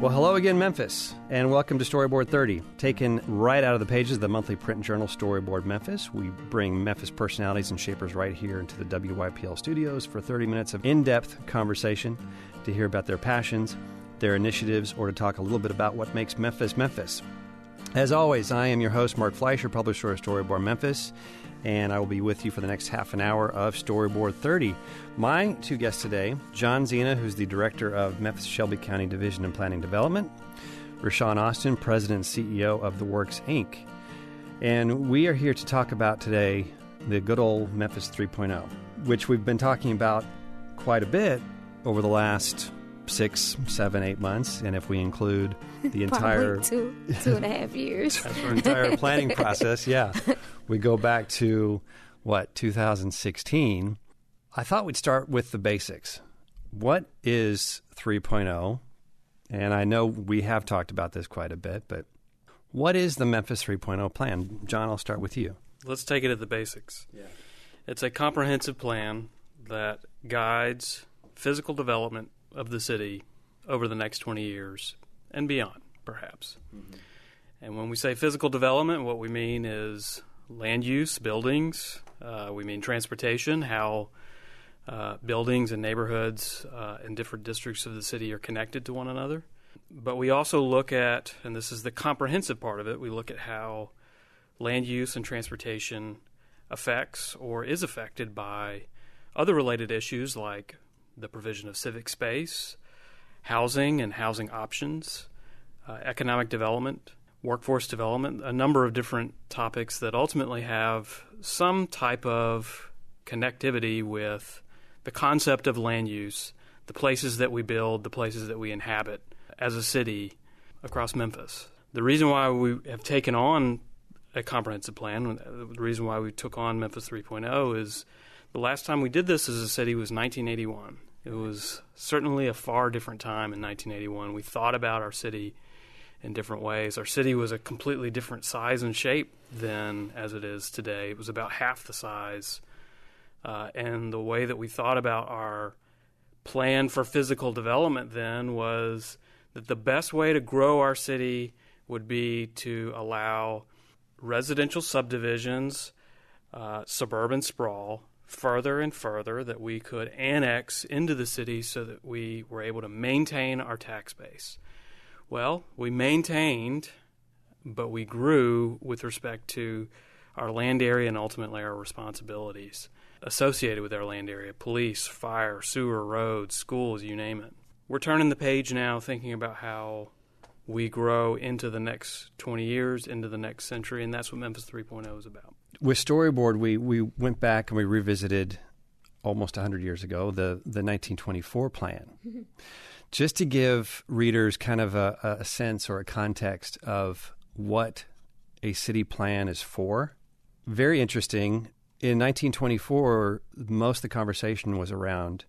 Well, hello again, Memphis, and welcome to Storyboard 30. Taken right out of the pages of the monthly print journal Storyboard Memphis, we bring Memphis personalities and shapers right here into the WYPL studios for 30 minutes of in depth conversation to hear about their passions, their initiatives, or to talk a little bit about what makes Memphis Memphis. As always, I am your host, Mark Fleischer, publisher of Storyboard Memphis, and I will be with you for the next half an hour of Storyboard 30. My two guests today John Zeanah, who's the director of Memphis Shelby County Division of Planning Development, Roshun Austin, president and CEO of The Works Inc. And we are here to talk about today the good old Memphis 3.0, which we've been talking about quite a bit over the last six, seven, eight months, and if we include the entire two, two and a half years, our entire planning process. Yeah, we go back to what 2016. I thought we'd start with the basics. What is 3.0? And I know we have talked about this quite a bit, but what is the Memphis 3.0 plan? John, I'll start with you. Let's take it at the basics. Yeah. It's a comprehensive plan that guides physical development of the city over the next 20 years and beyond, perhaps. Mm-hmm. And when we say physical development, what we mean is land use, buildings, uh, we mean transportation, how uh, buildings and neighborhoods uh, in different districts of the city are connected to one another. But we also look at, and this is the comprehensive part of it, we look at how land use and transportation affects or is affected by other related issues like the provision of civic space, housing and housing options, uh, economic development, workforce development, a number of different topics that ultimately have some type of connectivity with the concept of land use, the places that we build, the places that we inhabit as a city across Memphis. The reason why we have taken on a comprehensive plan, the reason why we took on Memphis 3.0 is the last time we did this as a city was 1981. It was certainly a far different time in 1981. We thought about our city in different ways. Our city was a completely different size and shape than as it is today. It was about half the size. Uh, and the way that we thought about our plan for physical development then was that the best way to grow our city would be to allow residential subdivisions, uh, suburban sprawl, further and further that we could annex into the city so that we were able to maintain our tax base. Well, we maintained, but we grew with respect to our land area and ultimately our responsibilities associated with our land area police, fire, sewer, roads, schools, you name it. We're turning the page now thinking about how we grow into the next 20 years, into the next century, and that's what Memphis 3.0 is about with Storyboard, we, we went back and we revisited almost 100 years ago the, the 1924 plan, just to give readers kind of a, a sense or a context of what a city plan is for. Very interesting. In 1924, most of the conversation was around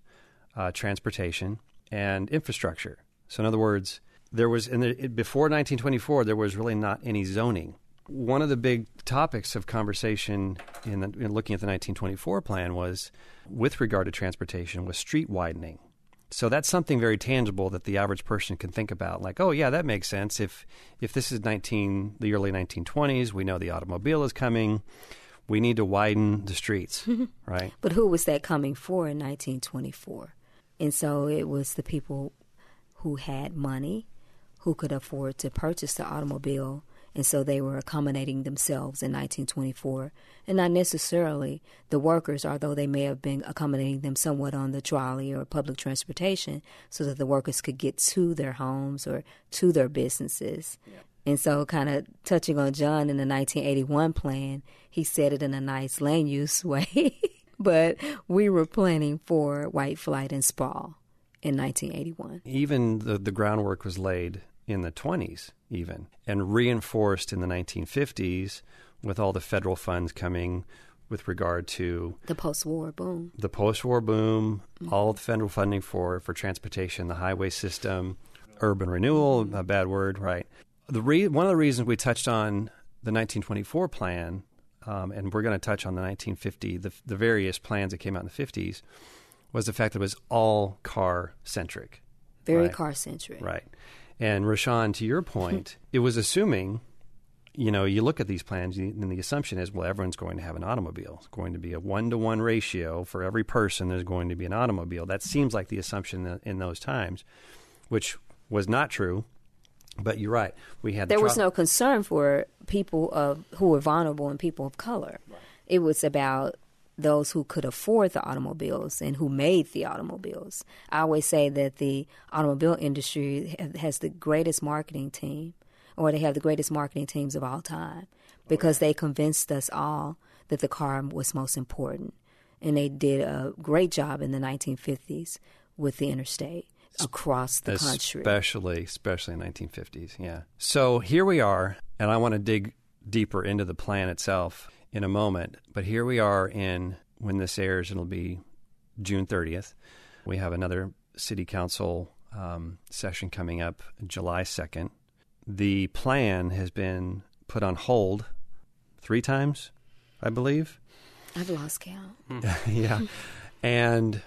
uh, transportation and infrastructure. So, in other words, there was in the, before 1924, there was really not any zoning one of the big topics of conversation in, the, in, looking at the 1924 plan was, with regard to transportation, was street widening. So that's something very tangible that the average person can think about. Like, oh yeah, that makes sense. If if this is 19 the early 1920s, we know the automobile is coming. We need to widen the streets, mhm. right? But who was that coming for in 1924? And so it was the people who had money, who could afford to purchase the automobile and so they were accommodating themselves in 1924, and not necessarily the workers, although they may have been accommodating them somewhat on the trolley or public transportation so that the workers could get to their homes or to their businesses. Yeah. And so, kind of touching on John in the 1981 plan, he said it in a nice land use way, but we were planning for white flight and sprawl in 1981. Even the, the groundwork was laid in the 20s, even, and reinforced in the 1950s with all the federal funds coming with regard to the post-war boom. The post-war boom, mm-hmm. all the federal funding for for transportation, the highway system, urban renewal, a bad word, right? The re- one of the reasons we touched on the 1924 plan, um, and we're going to touch on the 1950, the, the various plans that came out in the 50s, was the fact that it was all car centric. Very right? car centric. Right. And Roshun, to your point, it was assuming, you know, you look at these plans and the assumption is, well, everyone's going to have an automobile. It's going to be a one to one ratio for every person. There's going to be an automobile. That seems like the assumption in those times, which was not true. But you're right. We had there the was no concern for people of who were vulnerable and people of color. Right. It was about those who could afford the automobiles and who made the automobiles. I always say that the automobile industry has the greatest marketing team, or they have the greatest marketing teams of all time, because they convinced us all that the car was most important. And they did a great job in the 1950s with the interstate across the especially, country. Especially, especially in 1950s, yeah. So here we are, and I want to dig deeper into the plan itself in a moment. But here we are in when this airs, it'll be June 30th. We have another city council um, session coming up July 2nd. The plan has been put on hold three times, I believe. I've lost count. yeah. And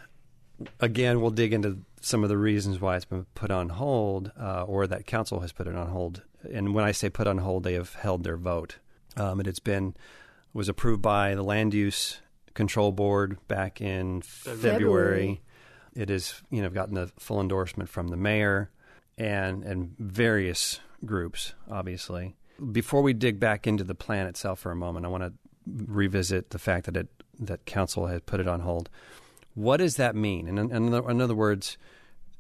again, we'll dig into some of the reasons why it's been put on hold uh, or that council has put it on hold. And when I say put on hold, they have held their vote. Um, and it's been was approved by the Land Use Control Board back in February. February. It has, you know, gotten the full endorsement from the mayor and and various groups, obviously. Before we dig back into the plan itself for a moment, I want to revisit the fact that it that council has put it on hold. What does that mean? And in, in, in other words,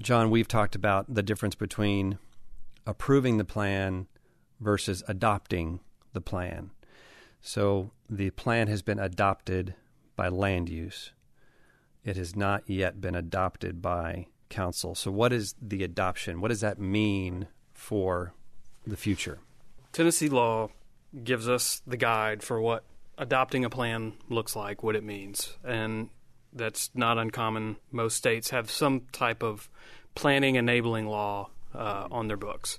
John, we've talked about the difference between approving the plan versus adopting the plan. So the plan has been adopted by land use. It has not yet been adopted by council. So, what is the adoption? What does that mean for the future? Tennessee law gives us the guide for what adopting a plan looks like, what it means. And that's not uncommon. Most states have some type of planning enabling law uh, on their books.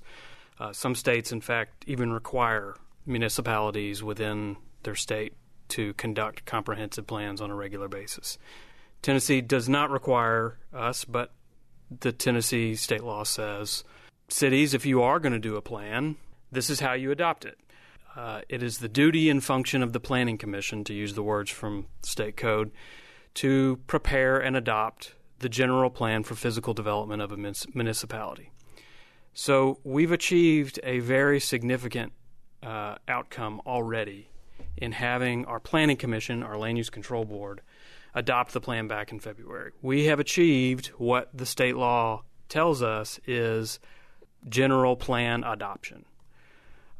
Uh, some states, in fact, even require municipalities within their state to conduct comprehensive plans on a regular basis. Tennessee does not require us, but the Tennessee state law says cities, if you are going to do a plan, this is how you adopt it. Uh, it is the duty and function of the Planning Commission, to use the words from state code, to prepare and adopt the general plan for physical development of a municipality. So we've achieved a very significant uh, outcome already in having our planning commission, our land use control board, adopt the plan back in February. We have achieved what the state law tells us is general plan adoption.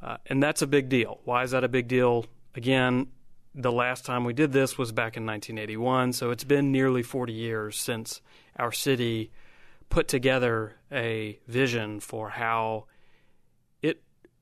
Uh, and that's a big deal. Why is that a big deal? Again, the last time we did this was back in 1981, so it's been nearly 40 years since our city put together a vision for how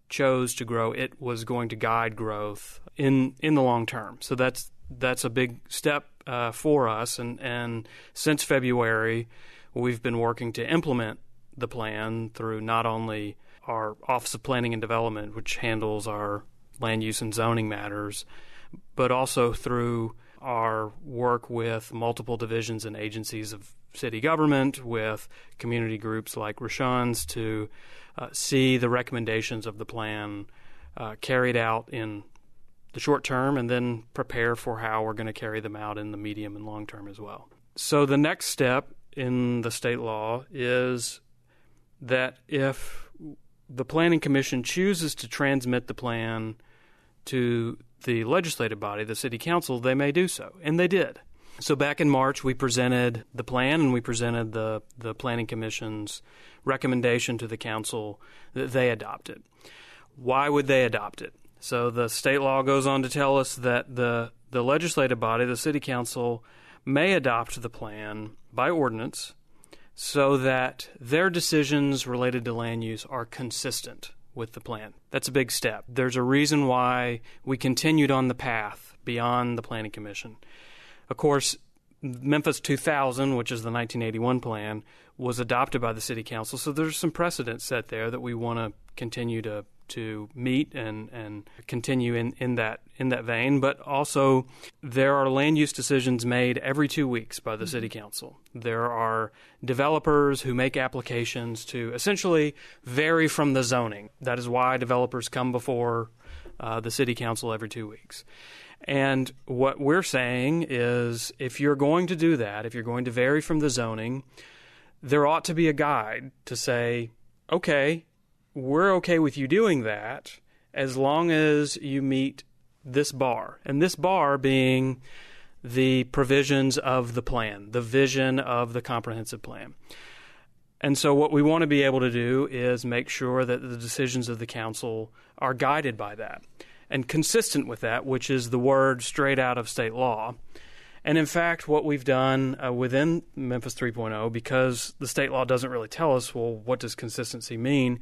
chose to grow, it was going to guide growth in in the long term. So that's that's a big step uh, for us. And and since February, we've been working to implement the plan through not only our Office of Planning and Development, which handles our land use and zoning matters, but also through our work with multiple divisions and agencies of city government, with community groups like Roshun's to uh, see the recommendations of the plan uh, carried out in the short term and then prepare for how we're going to carry them out in the medium and long term as well. So the next step in the state law is that if the Planning Commission chooses to transmit the plan to the legislative body, the City Council, they may do so. And they did. So back in March, we presented the plan and we presented the, the Planning Commission's recommendation to the council that they adopt it. Why would they adopt it? So the state law goes on to tell us that the, the legislative body, the City Council, may adopt the plan by ordinance so that their decisions related to land use are consistent with the plan. That's a big step. There's a reason why we continued on the path beyond the Planning Commission. Of course, Memphis 2000, which is the 1981 plan, was adopted by the city council. So there's some precedent set there that we want to continue to to meet and, and continue in, in that in that vein. But also, there are land use decisions made every two weeks by the city council. There are developers who make applications to essentially vary from the zoning. That is why developers come before uh, the city council every two weeks. And what we're saying is if you're going to do that, if you're going to vary from the zoning, there ought to be a guide to say, okay, we're okay with you doing that as long as you meet this bar. And this bar being the provisions of the plan, the vision of the comprehensive plan. And so, what we want to be able to do is make sure that the decisions of the council are guided by that and consistent with that, which is the word straight out of state law. And in fact, what we've done uh, within Memphis 3.0, because the state law doesn't really tell us, well, what does consistency mean?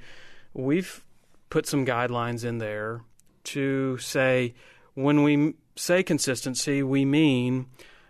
We've put some guidelines in there to say when we say consistency, we mean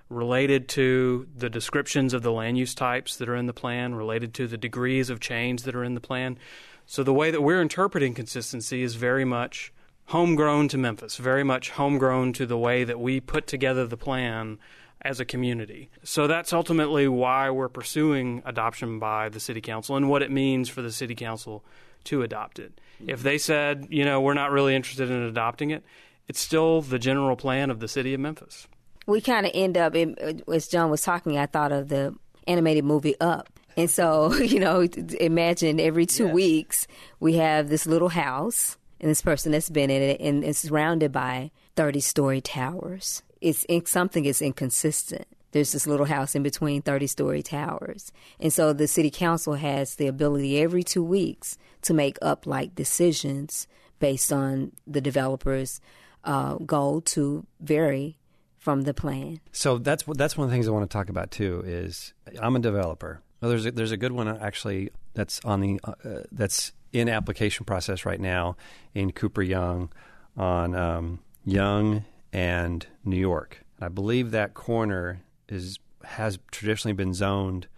related to the descriptions of the land use types that are in the plan, related to the degrees of change that are in the plan. So the way that we're interpreting consistency is very much homegrown to Memphis, very much homegrown to the way that we put together the plan as a community. So that's ultimately why we're pursuing adoption by the city council and what it means for the city council to adopt it. If they said, you know, we're not really interested in adopting it, it's still the general plan of the city of Memphis. We kind of end up, in, as John was talking, I thought of the animated movie Up. And so, you know, imagine every two yes. weeks we have this little house and this person that's been in it and it's surrounded by 30 story towers. It's something is inconsistent. There's this little house in between 30 story towers. And so the city council has the ability every two weeks to make up like decisions based on the developer's uh, goal to vary from the plan. So that's that's one of the things I want to talk about too. Is I'm a developer. Well, there's a, there's a good one actually that's on the uh, that's in application process right now in Cooper Young on um, Young and New York. I believe that corner is has traditionally been zoned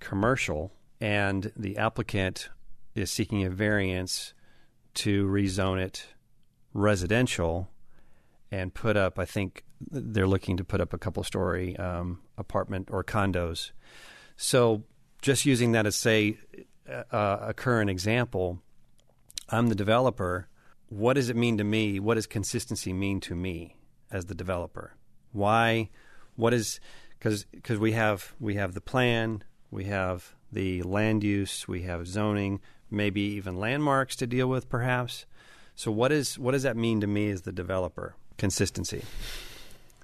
commercial, and the applicant is seeking a variance to rezone it residential and put up. I think they're looking to put up a couple story um, apartment or condos. So, just using that as say uh, a current example, I'm the developer. What does it mean to me? What does consistency mean to me as the developer? Why? What is because because we have we have the plan, we have the land use, we have zoning, maybe even landmarks to deal with, perhaps. So what is what does that mean to me as the developer? Consistency.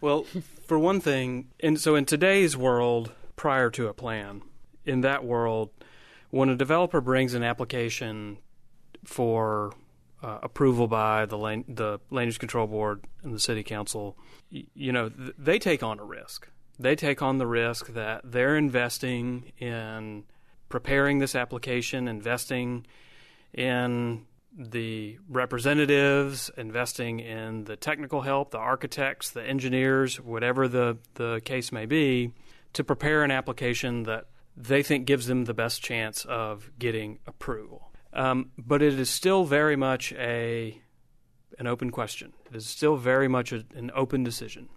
Well, for one thing, and so in today's world, prior to a plan, in that world, when a developer brings an application for uh, approval by the land, the land use control board and the city council, you know, th- they take on a risk. They take on the risk that they're investing in preparing this application, investing in the representatives, investing in the technical help, the architects, the engineers, whatever the, the case may be, to prepare an application that they think gives them the best chance of getting approval. Um, but it is still very much a an open question. It is still very much a, an open decision.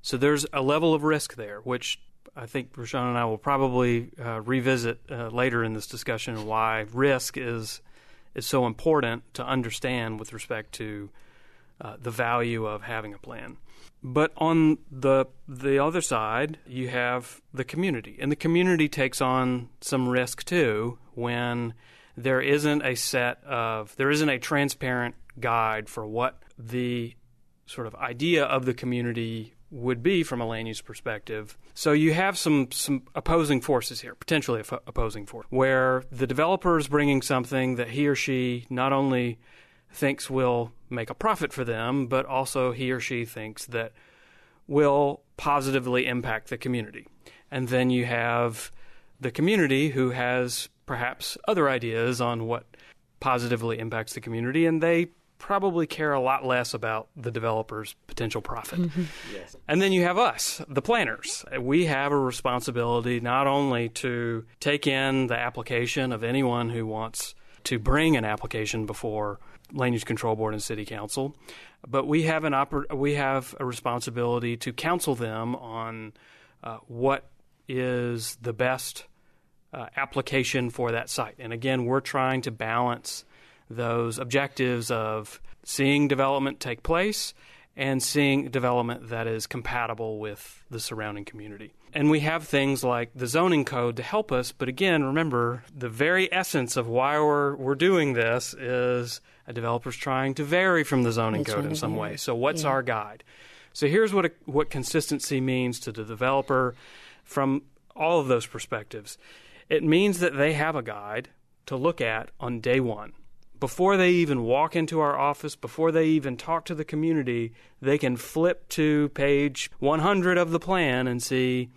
So there's a level of risk there, which I think Roshun and I will probably uh, revisit uh, later in this discussion why risk is is so important to understand with respect to uh, the value of having a plan. But on the the other side, you have the community, and the community takes on some risk too when there isn't a set of there isn't a transparent guide for what the sort of idea of the community would be from a land use perspective. So you have some some opposing forces here, potentially opposing force, where the developer is bringing something that he or she not only thinks will make a profit for them, but also he or she thinks that will positively impact the community. And then you have the community who has perhaps other ideas on what positively impacts the community, and they probably care a lot less about the developer's potential profit. Mm-hmm. Yes. And then you have us, the planners. We have a responsibility not only to take in the application of anyone who wants to bring an application before land use control board and city council, but we have an oper- we have a responsibility to counsel them on uh, what is the best uh, application for that site. And again, we're trying to balance those objectives of seeing development take place and seeing development that is compatible with the surrounding community. And we have things like the zoning code to help us, but again, remember the very essence of why we're we're doing this is a developer's trying to vary from the zoning code in some way. So what's Yeah. our guide? So here's what a, what consistency means to the developer from all of those perspectives. It means that they have a guide to look at on day 1 before they even walk into our office, before they even talk to the community, they can flip to page 100 of the plan and see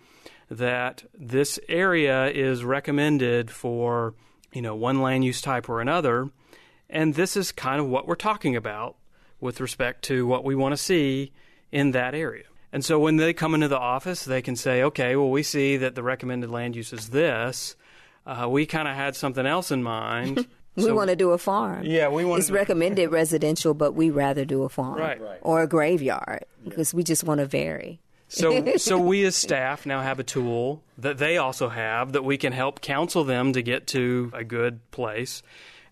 that this area is recommended for, you know, one land use type or another. And this is kind of what we're talking about with respect to what we want to see in that area. And so when they come into the office, they can say, okay, well, we see that the recommended land use is this. Uh, we kind of had something else in mind. We So- want to do a farm. Yeah, we want to. It's to. recommended residential, but we rather do a farm Right. Right. or a graveyard because we just want to vary. So, so we as staff now have a tool that they also have that we can help counsel them to get to a good place.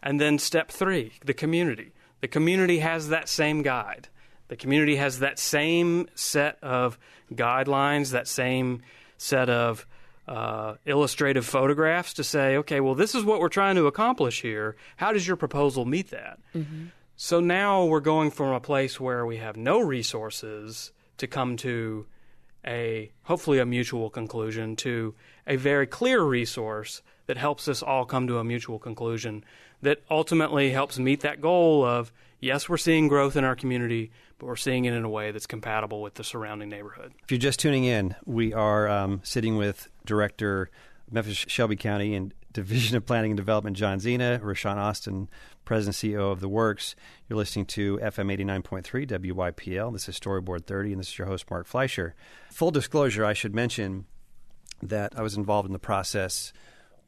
And then step three, the community. The community has that same guide. The community has that same set of guidelines, that same set of uh, illustrative photographs to say, okay, well, this is what we're trying to accomplish here. How does your proposal meet that? So now we're going from a place where we have no resources to come to a hopefully a mutual conclusion to a very clear resource that helps us all come to a mutual conclusion that ultimately helps meet that goal of yes, we're seeing growth in our community, but we're seeing it in a way that's compatible with the surrounding neighborhood. If you're just tuning in, we are um, sitting with Director Memphis Shelby County and Division of Planning and Development John Zeanah, Roshun Austin, President CEO of The Works. You're listening to FM 89.3 WYPL. This is Storyboard 30, and this is your host, Mark Fleischer. Full disclosure, I should mention that I was involved in the process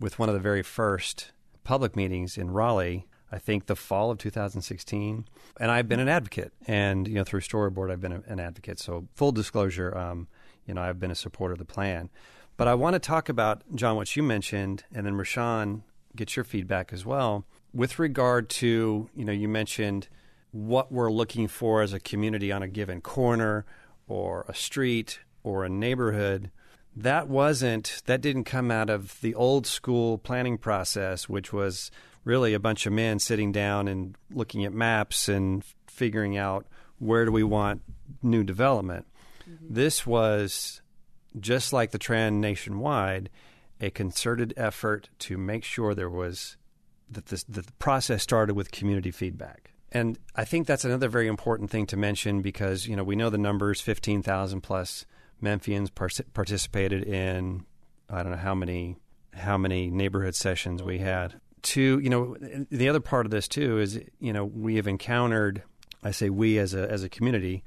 with one of the very first public meetings in Raleigh. I think the fall of 2016, and I've been an advocate, and you know through Storyboard I've been a, an advocate. So full disclosure, um, you know I've been a supporter of the plan, but I want to talk about John what you mentioned, and then Roshun get your feedback as well with regard to you know you mentioned what we're looking for as a community on a given corner or a street or a neighborhood that wasn't that didn't come out of the old school planning process which was really a bunch of men sitting down and looking at maps and figuring out where do we want new development. Mm-hmm. This was just like the trend nationwide a concerted effort to make sure there was that this, the process started with community feedback. And I think that's another very important thing to mention because you know we know the numbers: fifteen thousand plus Memphians par- participated in I don't know how many how many neighborhood sessions we had. To you know, the other part of this too is you know we have encountered. I say we as a as a community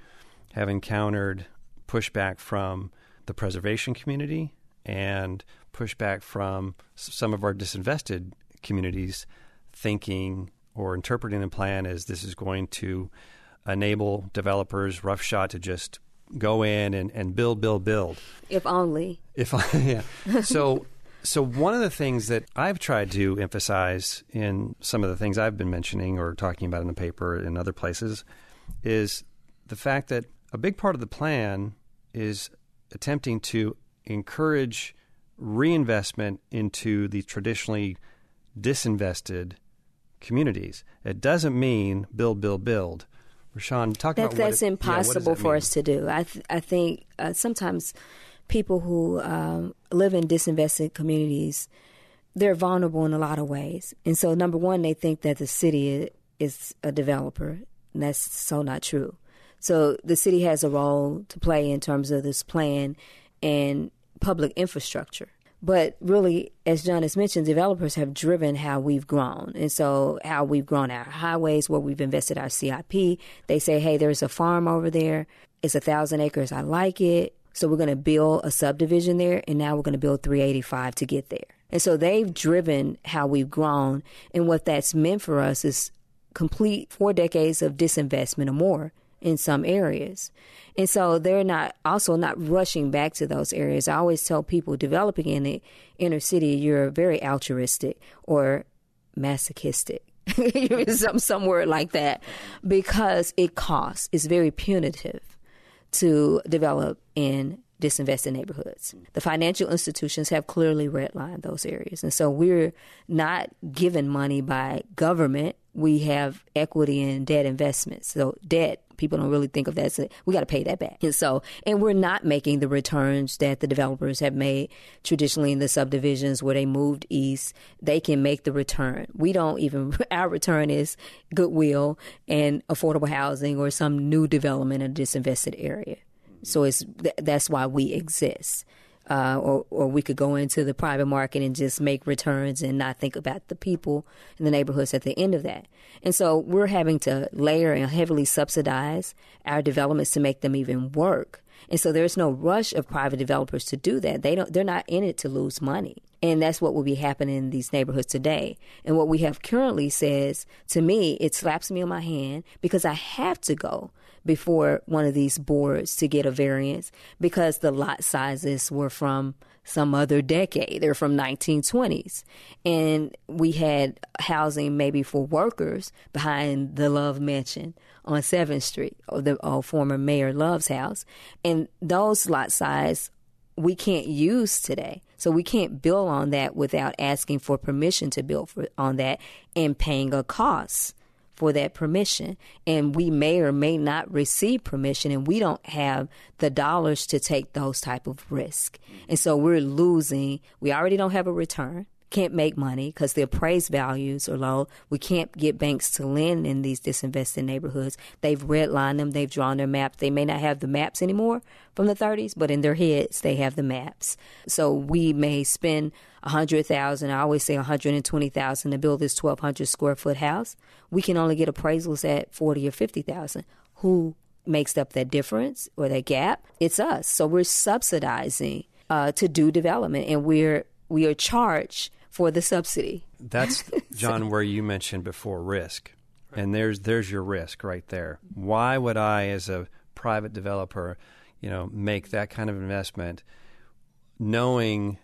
have encountered pushback from the preservation community and pushback from some of our disinvested communities thinking or interpreting the plan as this is going to enable developers roughshod to just go in and, and build, build, build. If only. If yeah. So, so one of the things that I've tried to emphasize in some of the things I've been mentioning or talking about in the paper and other places is the fact that a big part of the plan is attempting to encourage reinvestment into the traditionally disinvested communities. It doesn't mean build, build, build. Roshun, talk That, about that's it- yeah, impossible that for mean? us to do. I th- I think uh, sometimes people who um, live in disinvested communities they're vulnerable in a lot of ways. And so, number one, they think that the city is a developer, and that's so not true. So, the city has a role to play in terms of this plan and public infrastructure. But really, as John has mentioned, developers have driven how we've grown. And so, how we've grown our highways, where we've invested our CIP. They say, hey, there's a farm over there. It's a thousand acres. I like it. So, we're going to build a subdivision there. And now we're going to build 385 to get there. And so they've driven how we've grown. And what that's meant for us is complete four decades of disinvestment or more in some areas. And so they're not also not rushing back to those areas. I always tell people developing in the inner city, you're very altruistic or masochistic. some some word like that because it costs. It's very punitive to develop in disinvested neighborhoods. The financial institutions have clearly redlined those areas. And so we're not given money by government. We have equity and debt investments. So debt people don't really think of that a, we got to pay that back. And so, and we're not making the returns that the developers have made traditionally in the subdivisions where they moved east. They can make the return. We don't even, our return is goodwill and affordable housing or some new development in a disinvested area. So it's that's why we exist. Uh, or, or we could go into the private market and just make returns and not think about the people in the neighborhoods at the end of that. And so we're having to layer and heavily subsidize our developments to make them even work. And so there's no rush of private developers to do that. They don't. They're not in it to lose money. And that's what will be happening in these neighborhoods today. And what we have currently says to me, it slaps me on my hand because I have to go before one of these boards to get a variance because the lot sizes were from some other decade. They're from 1920s. And we had housing maybe for workers behind the Love Mansion on 7th Street, or the or former Mayor Love's house. And those lot size we can't use today. So we can't build on that without asking for permission to build for, on that and paying a cost for that permission. And we may or may not receive permission and we don't have the dollars to take those type of risk. And so we're losing. We already don't have a return can't make money because the appraised values are low. We can't get banks to lend in these disinvested neighborhoods. They've redlined them, they've drawn their maps. They may not have the maps anymore from the 30s, but in their heads they have the maps. So we may spend a hundred thousand, I always say hundred and twenty thousand to build this twelve hundred square foot house. We can only get appraisals at forty or fifty thousand. Who makes up that difference or that gap? It's us. So we're subsidizing uh, to do development, and we're we are charged for the subsidy. That's John, where you mentioned before risk, and there's there's your risk right there. Why would I, as a private developer, you know, make that kind of investment, knowing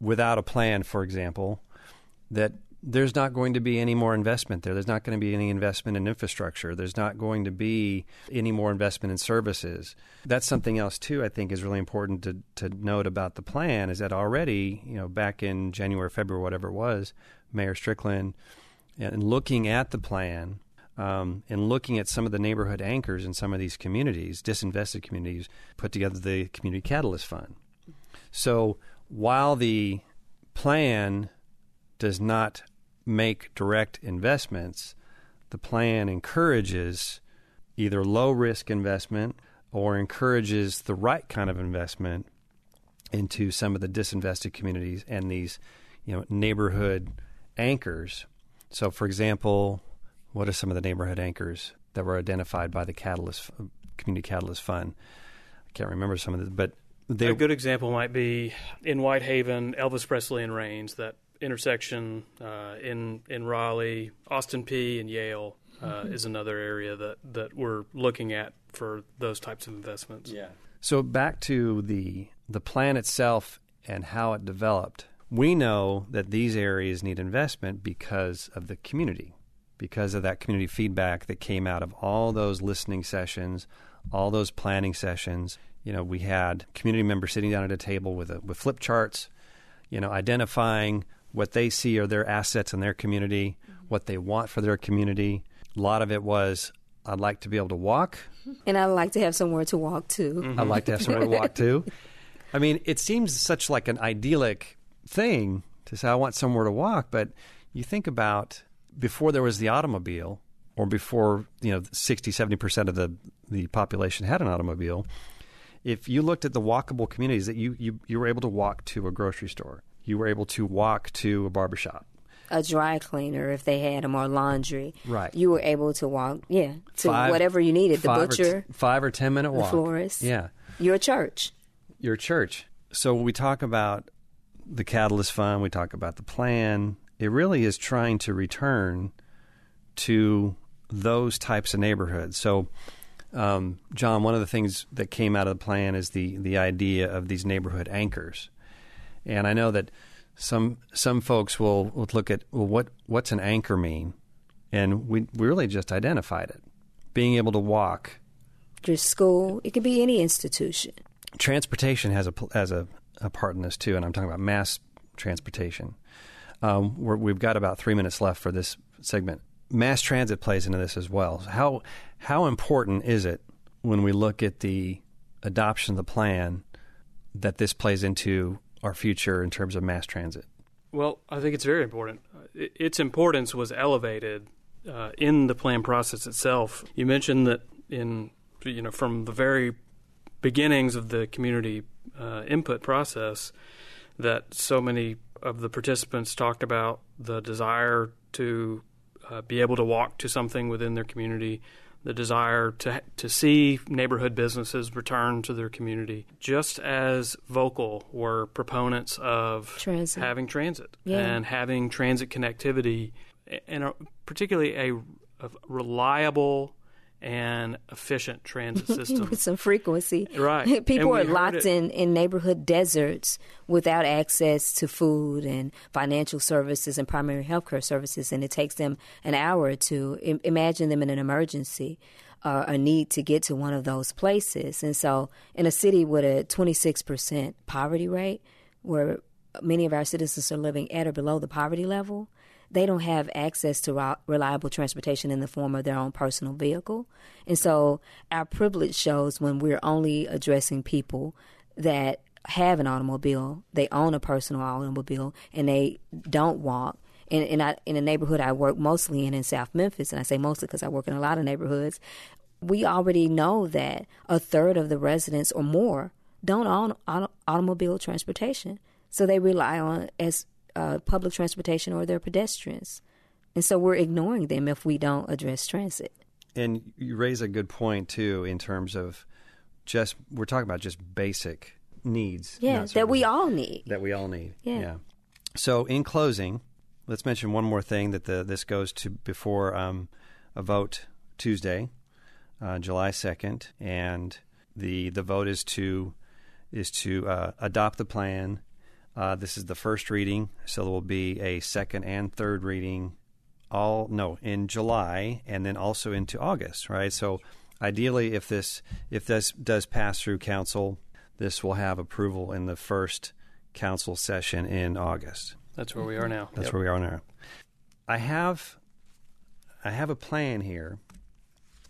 without a plan, for example, that there's not going to be any more investment there. There's not going to be any investment in infrastructure. There's not going to be any more investment in services. That's something else too. I think is really important to to note about the plan is that already, you know, back in January, February, whatever it was, Mayor Strickland, and looking at the plan. Um, and looking at some of the neighborhood anchors in some of these communities, disinvested communities, put together the Community Catalyst Fund. So while the plan does not make direct investments, the plan encourages either low risk investment or encourages the right kind of investment into some of the disinvested communities and these you know neighborhood anchors. So for example, what are some of the neighborhood anchors that were identified by the Catalyst Community Catalyst Fund? I can't remember some of them, but they, a good example might be in Whitehaven, Elvis Presley and Raines, that intersection uh, in in Raleigh, Austin Peay and Yale uh, mm-hmm. is another area that that we're looking at for those types of investments. Yeah. So back to the the plan itself and how it developed. We know that these areas need investment because of the community, because of that community feedback that came out of all those listening sessions, all those planning sessions. You know, we had community members sitting down at a table with a, with flip charts, you know, identifying what they see are their assets in their community, mm-hmm. what they want for their community. A lot of it was, I'd like to be able to walk. And I'd like to have somewhere to walk to. Mm-hmm. I'd like to have somewhere to walk to. I mean, it seems such like an idyllic thing to say, I want somewhere to walk. But you think about before there was the automobile, or before, you know, 60, 70% of the, the population had an automobile, if you looked at the walkable communities that you, you, you were able to walk to a grocery store, you were able to walk to a barbershop a dry cleaner if they had them or laundry. Right. You were able to walk, yeah, to five, whatever you needed. The butcher, or t- five or ten minute walk. The florist. Yeah. Your church. Your church. So we talk about the Catalyst Fund, we talk about the plan. It really is trying to return to those types of neighborhoods. So, um, John, one of the things that came out of the plan is the the idea of these neighborhood anchors, and I know that some some folks will, will look at well, what what's an anchor mean, and we we really just identified it, being able to walk. Your school, it could be any institution. Transportation has a has a, a part in this too, and I'm talking about mass transportation. Um, we have got about three minutes left for this segment. Mass transit plays into this as well. How how important is it when we look at the adoption of the plan that this plays into our future in terms of mass transit? Well, I think it's very important. Its importance was elevated uh, in the plan process itself. You mentioned that in you know from the very beginnings of the community uh, input process that so many of the participants talked about the desire to uh, be able to walk to something within their community, the desire to to see neighborhood businesses return to their community. Just as vocal were proponents of transit. having transit yeah. and having transit connectivity, and a, particularly a, a reliable and efficient transit system with some frequency. Right. People are locked in, in neighborhood deserts without access to food and financial services and primary health care services, and it takes them an hour to I- imagine them in an emergency. Uh, a need to get to one of those places. And so, in a city with a 26% poverty rate, where many of our citizens are living at or below the poverty level, they don't have access to reliable transportation in the form of their own personal vehicle. And so our privilege shows when we're only addressing people that have an automobile, they own a personal automobile, and they don't walk. In, in, I, in a neighborhood I work mostly in in South Memphis, and I say mostly because I work in a lot of neighborhoods, we already know that a third of the residents or more don't own auto, automobile transportation. So they rely on as uh, public transportation or their pedestrians. And so we're ignoring them if we don't address transit. And you raise a good point, too, in terms of just, we're talking about just basic needs. Yeah, that we all need. That we all need. Yeah. yeah. So, in closing, let's mention one more thing that the, this goes to before um, a vote Tuesday, uh, July 2nd. And the, the vote is to, is to uh, adopt the plan uh, this is the first reading, so there will be a second and third reading, all no in July, and then also into August. Right. So ideally, if this if this does pass through council, this will have approval in the first council session in August. That's where we are now. That's yep. where we are now. I have I have a plan here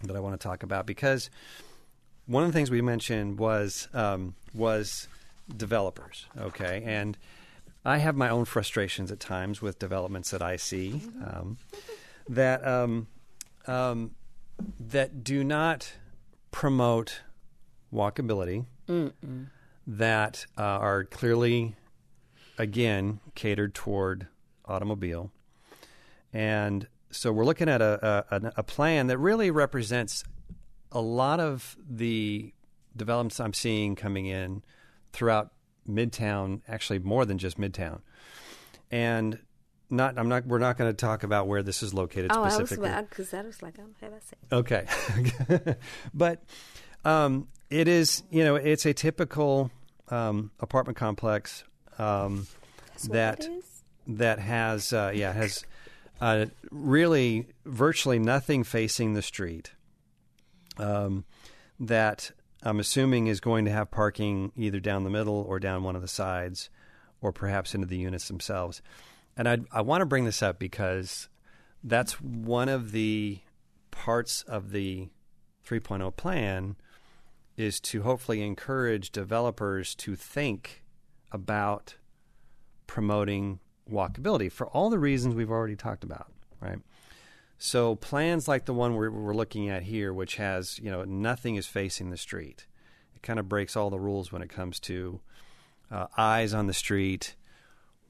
that I want to talk about because one of the things we mentioned was um, was developers. Okay, and I have my own frustrations at times with developments that I see um, that um, um, that do not promote walkability. Mm-mm. That uh, are clearly, again, catered toward automobile, and so we're looking at a, a, a plan that really represents a lot of the developments I'm seeing coming in throughout Midtown, actually more than just Midtown. And not, I'm not. We're not going to talk about where this is located oh, specifically. because that was like, I don't have I said. Okay, but um, it is. You know, it's a typical um, apartment complex um, that that has uh, yeah has uh, really virtually nothing facing the street. Um, that I'm assuming is going to have parking either down the middle or down one of the sides, or perhaps into the units themselves. And I, I want to bring this up because that's one of the parts of the 3.0 plan is to hopefully encourage developers to think about promoting walkability for all the reasons we've already talked about, right? So plans like the one we're, we're looking at here, which has you know nothing is facing the street, it kind of breaks all the rules when it comes to uh, eyes on the street,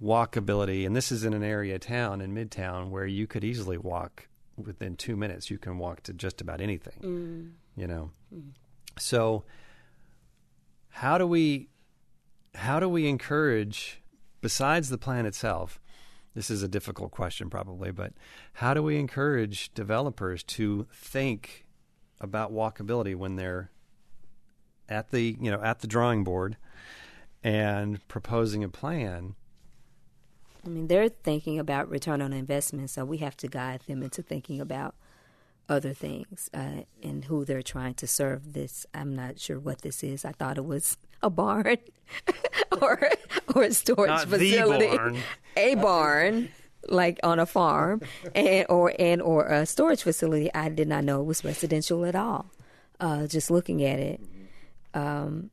walkability, and this is in an area town in Midtown where you could easily walk within two minutes. You can walk to just about anything, mm. you know. Mm. So how do we how do we encourage besides the plan itself, this is a difficult question probably, but how do we encourage developers to think about walkability when they're at the you know at the drawing board and proposing a plan? I mean, they're thinking about return on investment, so we have to guide them into thinking about other things uh, and who they're trying to serve. This I'm not sure what this is. I thought it was a barn or or a storage Not the facility, barn. a barn like on a farm, and or and or a storage facility. I did not know it was residential at all. Uh, just looking at it, um,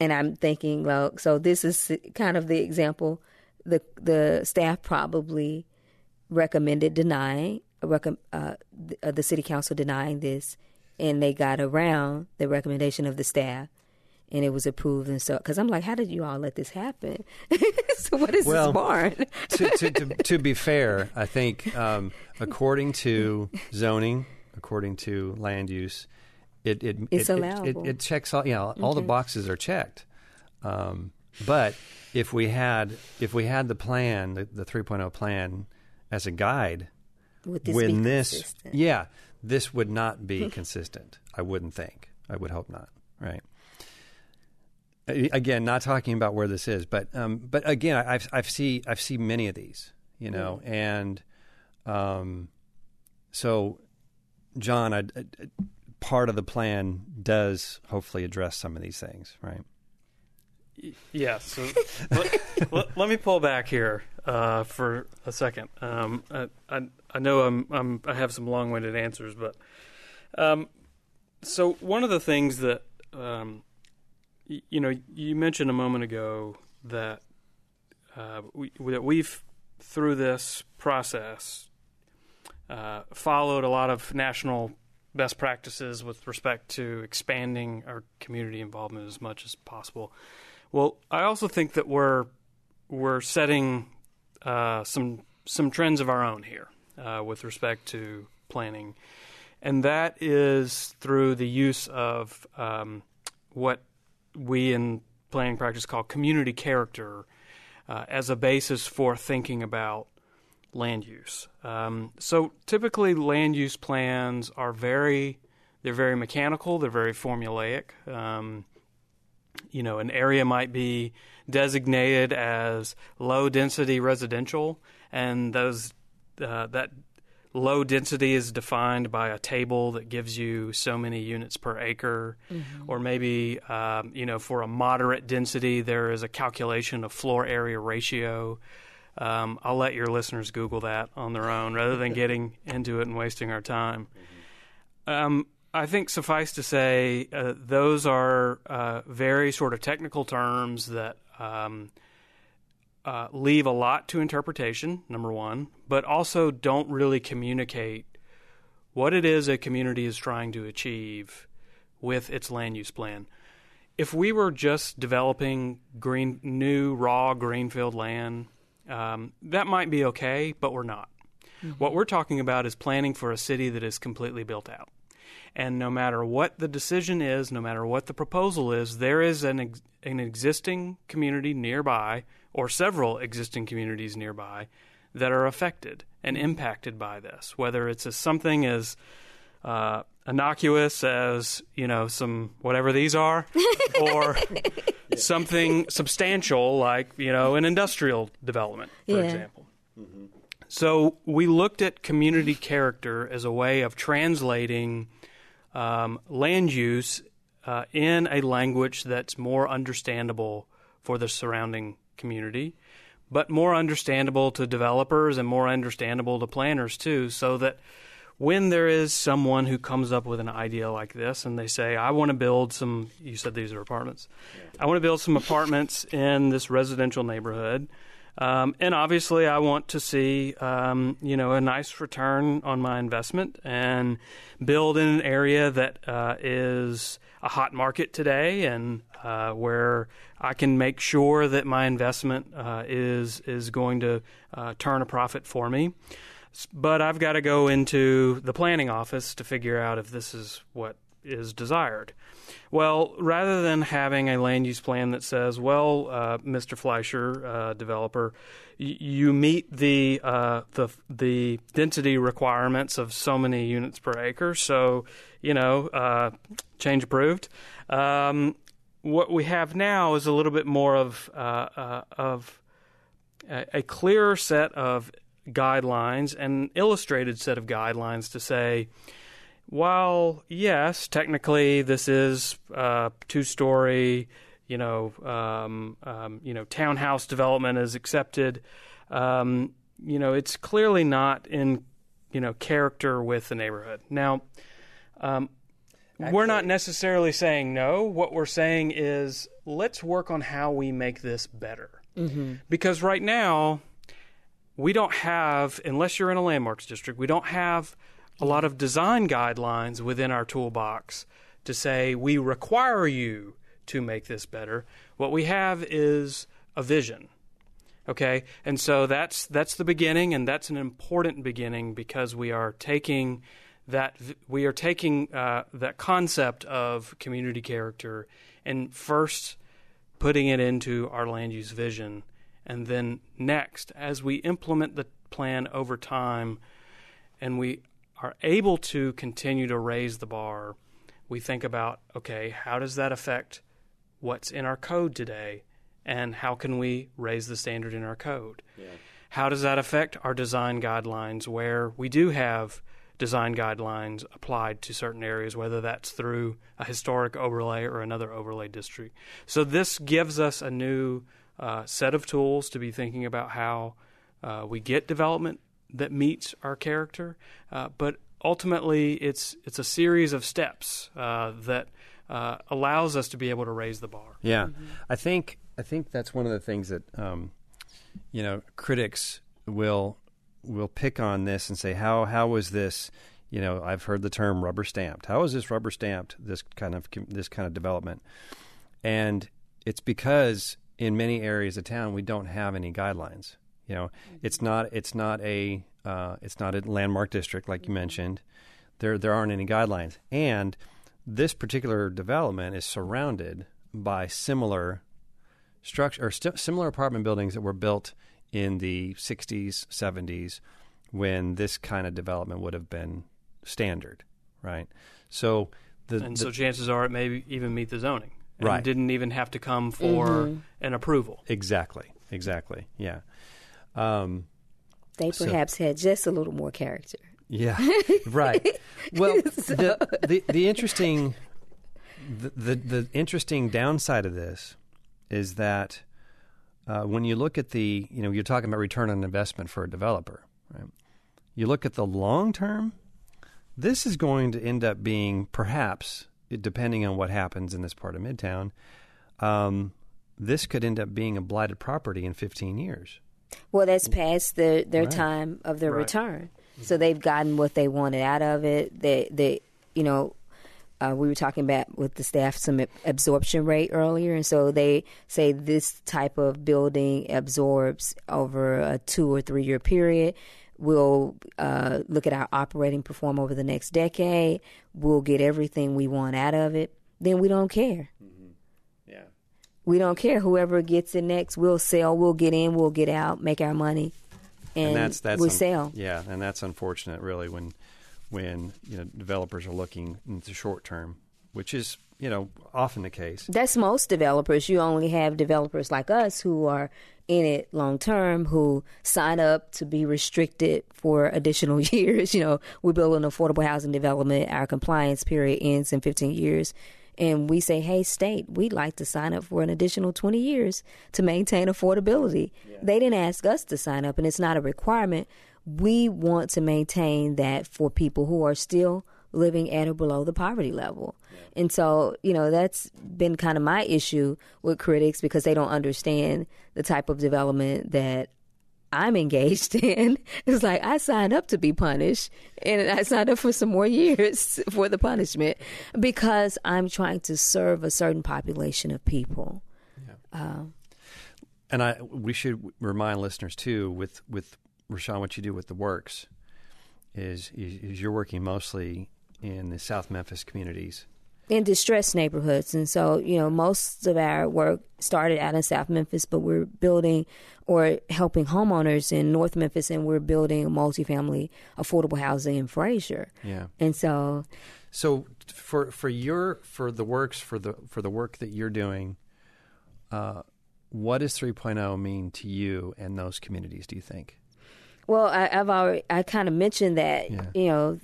and I'm thinking, well, so this is kind of the example. The the staff probably recommended denying recom- uh, the, uh, the city council denying this, and they got around the recommendation of the staff, and it was approved. And so, because I'm like, how did you all let this happen? so what is Well, this barn? to, to, to, to be fair, I think um, according to zoning, according to land use, it it It's it, it- allowable. It, it checks all. Yeah, all the boxes are checked. Um, but if we had if we had the plan, the, the 3.0 plan, as a guide, Would this when this consistent? yeah this would not be consistent i wouldn't think. I would hope not right? Again not talking about where this is but um but again i've i've see i've seen many of these you know and um so john I, I- part of the plan does hopefully address some of these things right Yeah. So let, let, let me pull back here uh, for a second. Um, I, I I know I'm, I'm I have some long-winded answers, but um, so one of the things that um, y- you know you mentioned a moment ago that uh, we, that we've through this process uh, followed a lot of national best practices with respect to expanding our community involvement as much as possible. Well, I also think that we're we're setting uh, some some trends of our own here uh, with respect to planning, and that is through the use of um, what we in planning practice call community character uh, as a basis for thinking about land use. Um, so typically, land use plans are very they're very mechanical. They're very formulaic. Um, you know, an area might be designated as low density residential, and those uh, that low density is defined by a table that gives you so many units per acre, or maybe um, you know for a moderate density there is a calculation of floor area ratio. Um, I'll let your listeners Google that on their own rather than getting into it and wasting our time. Um, I think suffice to say, uh, those are uh, very sort of technical terms that um, uh, leave a lot to interpretation, number one, but also don't really communicate what it is a community is trying to achieve with its land use plan. If we were just developing green, new, raw greenfield land, um, that might be okay, but we're not. What we're talking about is planning for a city that is completely built out. And no matter what the decision is, no matter what the proposal is, there is an, ex- an existing community nearby, or several existing communities nearby, that are affected and impacted by this. Whether it's as something as uh, innocuous as you know some whatever these are, or something substantial like you know an industrial development, for Yeah. example. So we looked at community character as a way of translating um, land use uh, in a language that's more understandable for the surrounding community, but more understandable to developers and more understandable to planners too, so that when there is someone who comes up with an idea like this and they say, I want to build some, you said these are apartments, I want to build some apartments in this residential neighborhood. Um, and obviously, I want to see, um, you know, a nice return on my investment and build in an area that uh, is a hot market today and uh, where I can make sure that my investment uh, is is going to uh, turn a profit for me. But I've got to go into the planning office to figure out if this is what is desired. Well, rather than having a land use plan that says, "Well, uh, Mr. Fleischer, uh, developer, y- you meet the uh, the the density requirements of so many units per acre, so you know, uh, change approved." Um, what we have now is a little bit more of uh, uh, of a, a clearer set of guidelines and illustrated set of guidelines to say, while yes, technically this is uh, two story, you know, um, um, you know, townhouse development is accepted. Um, you know, it's clearly not in you know character with the neighborhood. Now, um, we're not necessarily saying no. What we're saying is let's work on how we make this better. Mm-hmm. Because right now, we don't have, unless you're in a landmarks district, we don't have a lot of design guidelines within our toolbox to say we require you to make this better. What we have is a vision. Okay? And so that's that's the beginning and that's an important beginning because we are taking that we are taking uh, that concept of community character and first putting it into our land use vision and then next as we implement the plan over time and we are able to continue to raise the bar we think about okay how does that affect what's in our code today and how can we raise the standard in our code yeah. how does that affect our design guidelines where we do have design guidelines applied to certain areas, whether that's through a historic overlay or another overlay district. So this gives us a new uh, set of tools to be thinking about how uh, we get development that meets our character, uh, but ultimately it's it's a series of steps uh, that uh, allows us to be able to raise the bar. Yeah, mm-hmm. I think I think that's one of the things that um, you know critics will we'll pick on this and say how how was this? You know I've heard the term rubber stamped. How is this rubber stamped this kind of this kind of development? And it's because in many areas of town we don't have any guidelines you know it's not it's not a uh, it's not a landmark district like you mentioned there there aren't any guidelines and this particular development is surrounded by similar structure or st- similar apartment buildings that were built in the 60s, 70s, when this kind of development would have been standard, right? So the, and so chances are it may even meet the zoning. And right. didn't even have to come for mm-hmm. an approval. Exactly. Exactly. Yeah. Um, they perhaps so, had just a little more character. Yeah. Right. well, so. the, the the interesting the, the the interesting downside of this is that uh, when you look at the, you know, you're talking about return on investment for a developer, right? You look at the long term, this is going to end up being perhaps, depending on what happens in this part of Midtown, um, this could end up being a blighted property in 15 years. Well, that's past the, their right. time of their right. return. So they've gotten what they wanted out of it. They, they, you know, uh, we were talking about with the staff some absorption rate earlier, and so they say this type of building absorbs over a two or three year period. We'll uh, look at our operating perform over the next decade. We'll get everything we want out of it. Then we don't care. Mm-hmm. We don't care. Whoever gets it next, we'll sell. We'll get in. We'll get out. Make our money, and, and that's that's we un- sell. Yeah, and that's unfortunate, really, when when you know developers are looking in the short term, which is you know often the case. That's most developers. You only have developers like us who are in it long term who sign up to be restricted for additional years. You know, we build an affordable housing development. Our compliance period ends in 15 years. And we say, hey, state, we'd like to sign up for an additional 20 years to maintain affordability. Yeah. They didn't ask us to sign up, and it's not a requirement we want to maintain that for people who are still living at or below the poverty level. Yeah. And so, you know, that's been kind of my issue with critics because they don't understand the type of development that I'm engaged in. It's like I signed up to be punished and I signed up for some more years for the punishment because I'm trying to serve a certain population of people. Yeah. Uh, and I we should remind listeners too with with Roshun, what you do with the works is, is, is you're working mostly in the South Memphis communities in distressed neighborhoods. And so, you know, most of our work started out in South Memphis, but we're building or helping homeowners in North Memphis, and we're building multifamily affordable housing in Frayser. Yeah. And so, So for for your for the works for the for the work that you're doing, uh, what does 3.0 mean to you and those communities? Do you think? well, I, I've already I kind of mentioned that Yeah. you know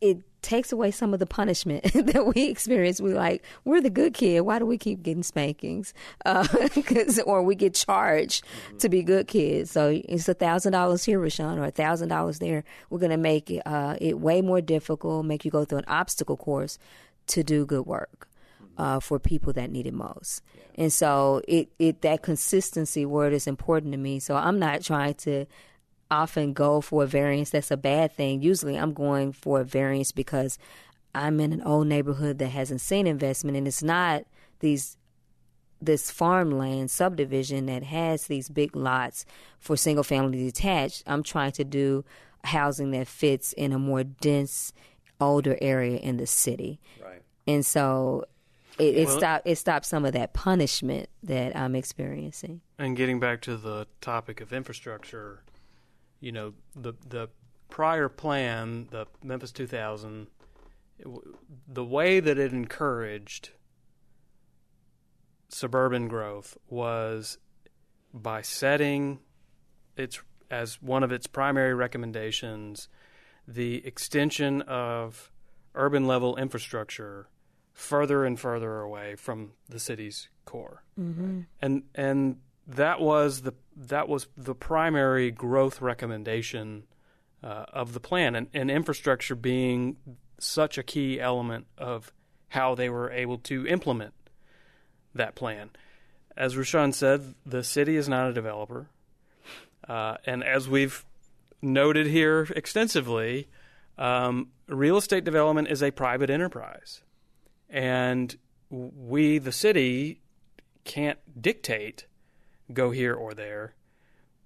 it takes away some of the punishment that we experience. We like we're the good kid. Why do we keep getting spankings? Uh, 'cause- or we get charged to be good kids. So it's a thousand dollars here, Roshun, or a thousand dollars there. We're gonna make it, uh, it way more difficult. Make you go through an obstacle course to do good work uh, for people that need it most. And so it, it that consistency word is important to me. So I'm not trying to often go for a variance that's a bad thing. Usually I'm going for a variance because I'm in an old neighborhood that hasn't seen investment and it's not these this farmland subdivision that has these big lots for single family detached. I'm trying to do housing that fits in a more dense older area in the city. Right. And so it, it Well- stop it stops some of that punishment that I'm experiencing. And getting back to the topic of infrastructure, you know, the the prior plan, the Memphis 2000, it the way that it encouraged suburban growth was by setting its as one of its primary recommendations the extension of urban level infrastructure further and further away from the city's core Mm-hmm. and and that was the that was the primary growth recommendation uh, of the plan, and, and infrastructure being such a key element of how they were able to implement that plan. As Roshun said, the city is not a developer, uh, and as we've noted here extensively, um, real estate development is a private enterprise, and we, the city, can't dictate go here or there.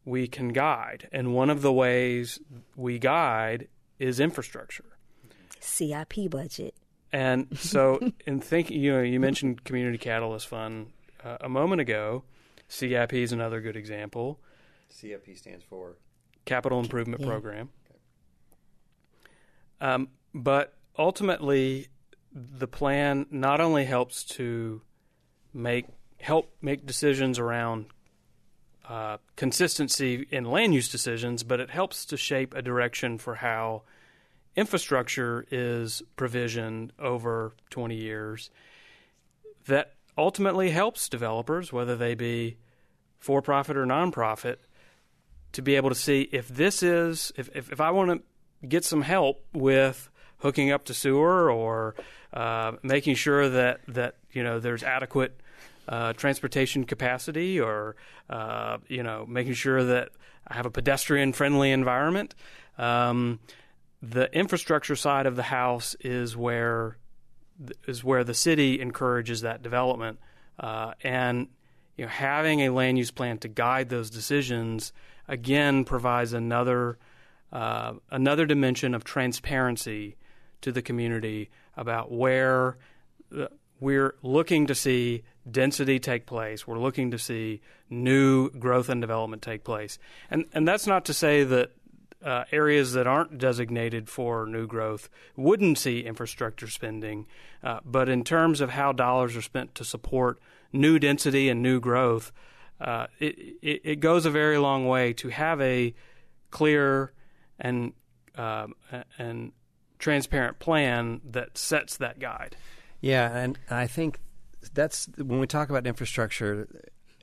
We can guide. And one of the ways we guide is infrastructure. CIP budget. And so, in thinking, you know, you mentioned Community Catalyst Fund uh, a moment ago. CIP is another good example. CIP stands for Capital Improvement Yeah. Program. Um, but ultimately, the plan not only helps to make help make decisions around uh, consistency in land use decisions, but it helps to shape a direction for how infrastructure is provisioned over 20 years. That ultimately helps developers, whether they be for profit or nonprofit, to be able to see if this is, if, if, if I want to get some help with hooking up to sewer or uh, making sure that, that you know there's adequate uh, transportation capacity or uh, you know making sure that I have a pedestrian friendly environment. Um, the infrastructure side of the house is where is where the city encourages that development, uh, and you know having a land use plan to guide those decisions again provides another uh, another dimension of transparency to the community about where the, we're looking to see density take place. We're looking to see new growth and development take place, and and that's not to say that uh, areas that aren't designated for new growth wouldn't see infrastructure spending. Uh, but in terms of how dollars are spent to support new density and new growth, uh, it, it, it goes a very long way to have a clear and um, and transparent plan that sets that guide. Yeah, and I think that's when we talk about infrastructure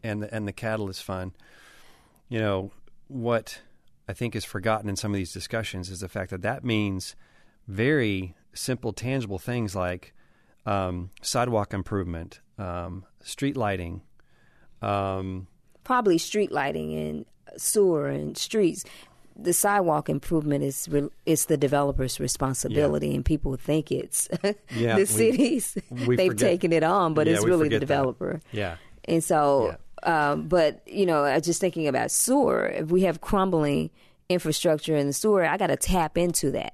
and the, and the Catalyst Fund. You know what I think is forgotten in some of these discussions is the fact that that means very simple, tangible things like um, sidewalk improvement, um, street lighting. Um, Probably street lighting and sewer and streets. The sidewalk improvement is re- it's the developer's responsibility, and people think it's Yeah, the we- cities. we They've forget- taken it on, but Yeah, it's really the forget that. developer. yeah, And so, um, but you know, I just thinking about sewer. If we have crumbling infrastructure in the sewer, I got to tap into that.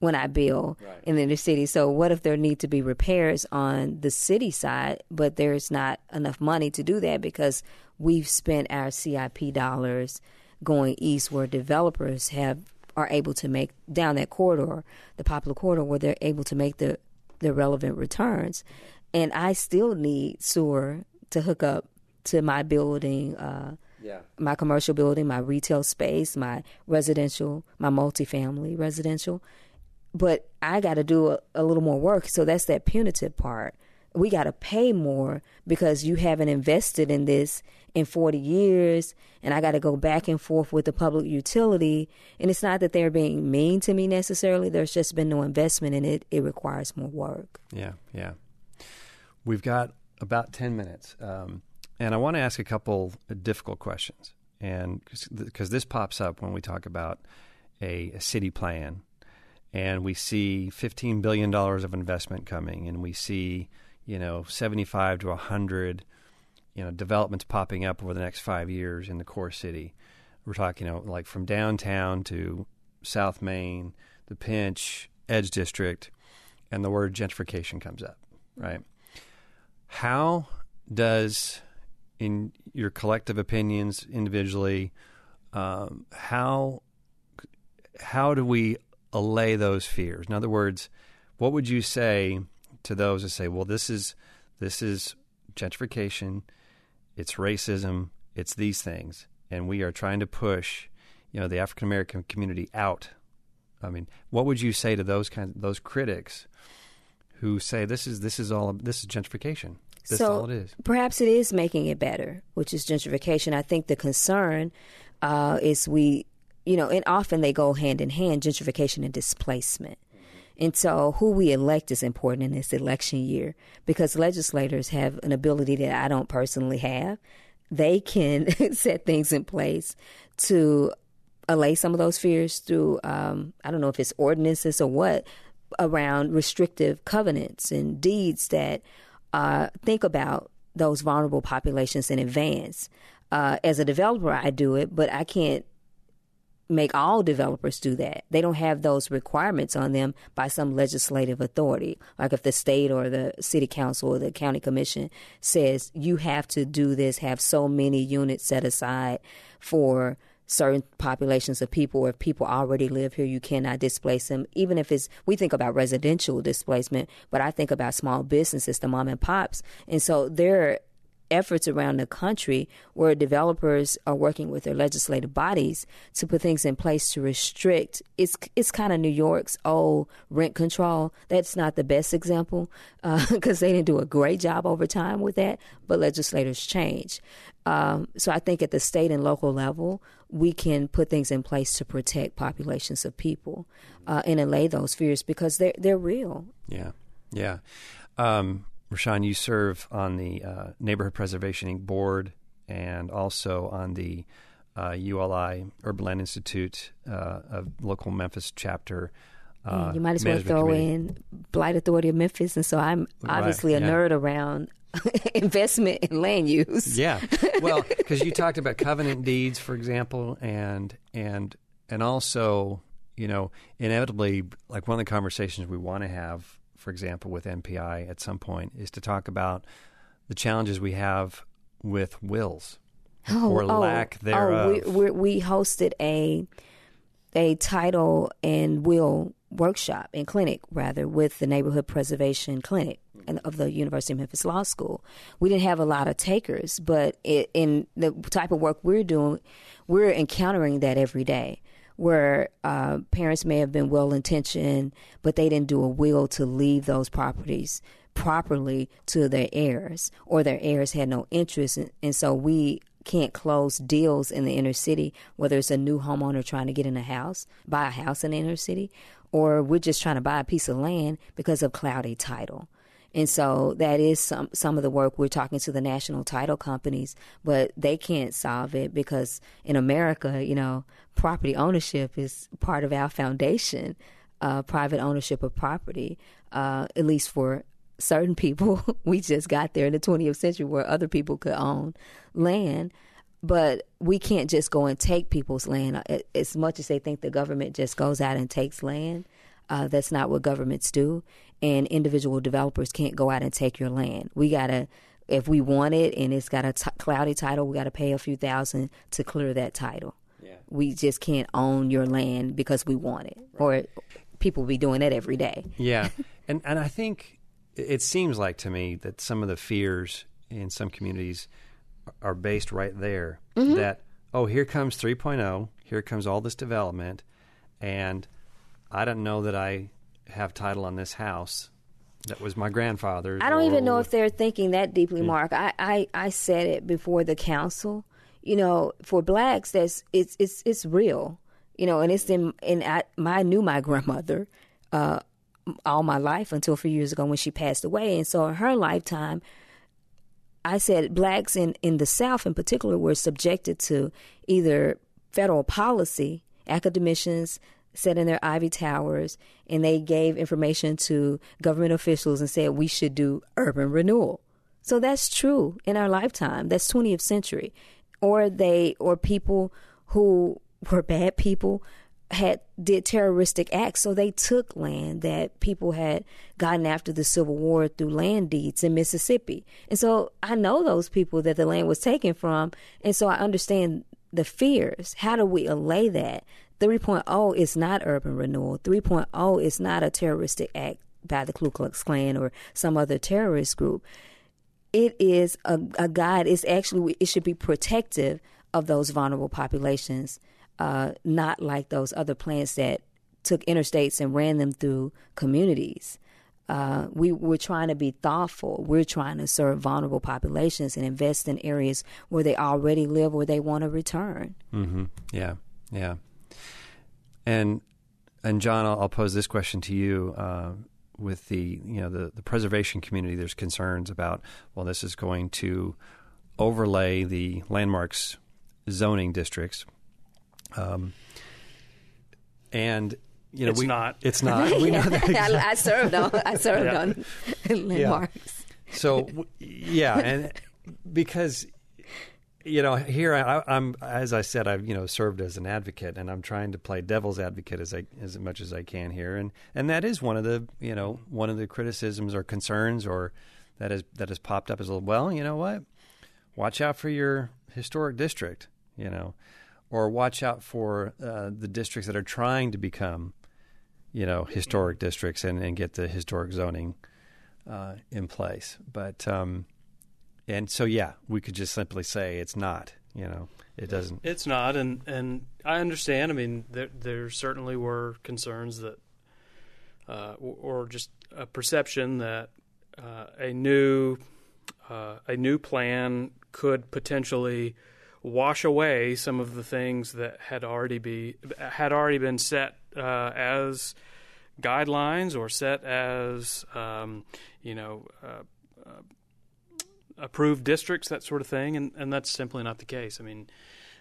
when I build right. in the inner city. So what if there need to be repairs on the city side, but there's not enough money to do that because we've spent our CIP dollars going east where developers have are able to make down that corridor, the popular corridor where they're able to make the the relevant returns. And I still need sewer to hook up to my building, uh, yeah. my commercial building, my retail space, my residential, my multifamily residential. But I got to do a, a little more work. So that's that punitive part. We got to pay more because you haven't invested in this in 40 years and I got to go back and forth with the public utility. And it's not that they're being mean to me necessarily. There's just been no investment in it. It requires more work. Yeah, yeah. We've got about 10 minutes. Um, and I want to ask a couple difficult questions. And because this pops up when we talk about a, a city plan and we see $15 billion of investment coming and we see, you know, 75 to 100 you know developments popping up over the next five years in the core city. We're talking, you know, like from downtown to South Main, the Pinch, Edge District, and the word gentrification comes up, right? How does, in your collective opinions individually, um, how how do we allay those fears? In other words, what would you say to those that say, "Well, this is this is gentrification it's racism, it's these things, and we are trying to push, you know, the African American community out. I mean, what would you say to those kind those critics who say this is this is all this is gentrification? That's so all it is. Perhaps it is making it better, which is gentrification. I think the concern uh, is we, you know, and often they go hand in hand, gentrification and displacement. And so, who we elect is important in this election year because legislators have an ability that I don't personally have. They can set things in place to allay some of those fears through, um, I don't know if it's ordinances or what, around restrictive covenants and deeds that uh, think about those vulnerable populations in advance. Uh, as a developer, I do it, but I can't make all developers do that. They don't have those requirements on them by some legislative authority. Like if the state or the city council or the county commission says you have to do this, have so many units set aside for certain populations of people or if people already live here you cannot displace them even if it's we think about residential displacement but i think about small businesses the mom and pops and so there efforts around the country where developers are working with their legislative bodies to put things in place to restrict. It's it's kind of New York's old rent control. That's not the best example because uh, they didn't do a great job over time with that, but legislators change. Um, so I think at the state and local level, we can put things in place to protect populations of people uh, and allay those fears because they're they're real. Yeah, yeah. Um, Roshun, you serve on the uh, Neighborhood Preservation Inc. board and also on the uh, ULI Urban Land Institute uh, of local Memphis chapter. Uh, you might as well throw committee. in Blight Authority of Memphis, and so I'm obviously right, a yeah. nerd around investment in land use. yeah, well, because you talked about covenant deeds, for example, and and and also, you know, inevitably, like one of the conversations we want to have for example, with MPI at some point, is to talk about the challenges we have with wills oh, or oh, lack oh, thereof. Oh, we, we hosted a a title and will workshop and clinic rather with the neighborhood preservation clinic of the University of Memphis Law School. We didn't have a lot of takers, but it, in the type of work we're doing, we're encountering that every day where uh, parents may have been well intentioned, but they didn't do a will to leave those properties properly to their heirs, or their heirs had no interest. In, and so we can't close deals in the inner city, whether it's a new homeowner trying to get in a house, buy a house in the inner city, or we're just trying to buy a piece of land because of cloudy title. And so that is some some of the work we're talking to the national title companies, but they can't solve it because in America, you know, property ownership is part of our foundation, uh, private ownership of property, uh, at least for certain people. we just got there in the 20th century where other people could own land. But we can't just go and take people's land. As much as they think the government just goes out and takes land, Uh, that's not what governments do, and individual developers can't go out and take your land. We gotta, if we want it and it's got a t- cloudy title, we gotta pay a few thousand to clear that title. We just can't own your land because we want it, or people be doing that every day. Yeah, and and I think it seems like to me that some of the fears in some communities are based right there. Mm-hmm. That oh, here comes 3.0, here comes all this development, and I don't know that I have title on this house that was my grandfather's. I don't even know if they're thinking that deeply, Mark. I, I, I said it before the council. You know, for blacks, that's it's it's it's real. You know, and it's in and I, I knew my grandmother uh, all my life until a few years ago when she passed away, and so in her lifetime, I said blacks in in the South in particular were subjected to either federal policy, academicians, sat in their ivy towers and they gave information to government officials and said we should do urban renewal. So that's true in our lifetime. That's 20th century. Or they or people who were bad people had did terroristic acts so they took land that people had gotten after the civil war through land deeds in Mississippi. And so I know those people that the land was taken from and so I understand the fears. How do we allay that? 3.0 is not urban renewal. 3.0 is not a terroristic act by the Ku Klux Klan or some other terrorist group. It is a, a guide. It's actually, it should be protective of those vulnerable populations, uh, not like those other plans that took interstates and ran them through communities. Uh, we, we're trying to be thoughtful. We're trying to serve vulnerable populations and invest in areas where they already live, where they want to return. Mm-hmm. Yeah, yeah. And and John, I'll, I'll pose this question to you. Uh, with the you know the, the preservation community, there's concerns about well, this is going to overlay the landmarks zoning districts, um, and you know it's we not. It's not. We know that exactly. I, I, served on. I served yeah. on landmarks. Yeah. So yeah, and because you know, here I, am as I said, I've you know served as an advocate, and I'm trying to play devil's advocate as I as much as I can here, and and that is one of the you know one of the criticisms or concerns or that is that has popped up as well. You know what? Watch out for your historic district, you know, or watch out for uh, the districts that are trying to become, you know, historic districts and, and get the historic zoning uh, in place. But um, and so, yeah, we could just simply say it's not. You know, it doesn't. It's not, and and I understand. I mean, there there certainly were concerns that, uh, or just a perception that uh, a new uh, a new plan could potentially wash away some of the things that had already be had already been set uh, as guidelines or set as um, you know uh, approved districts, that sort of thing, and, and that's simply not the case. I mean,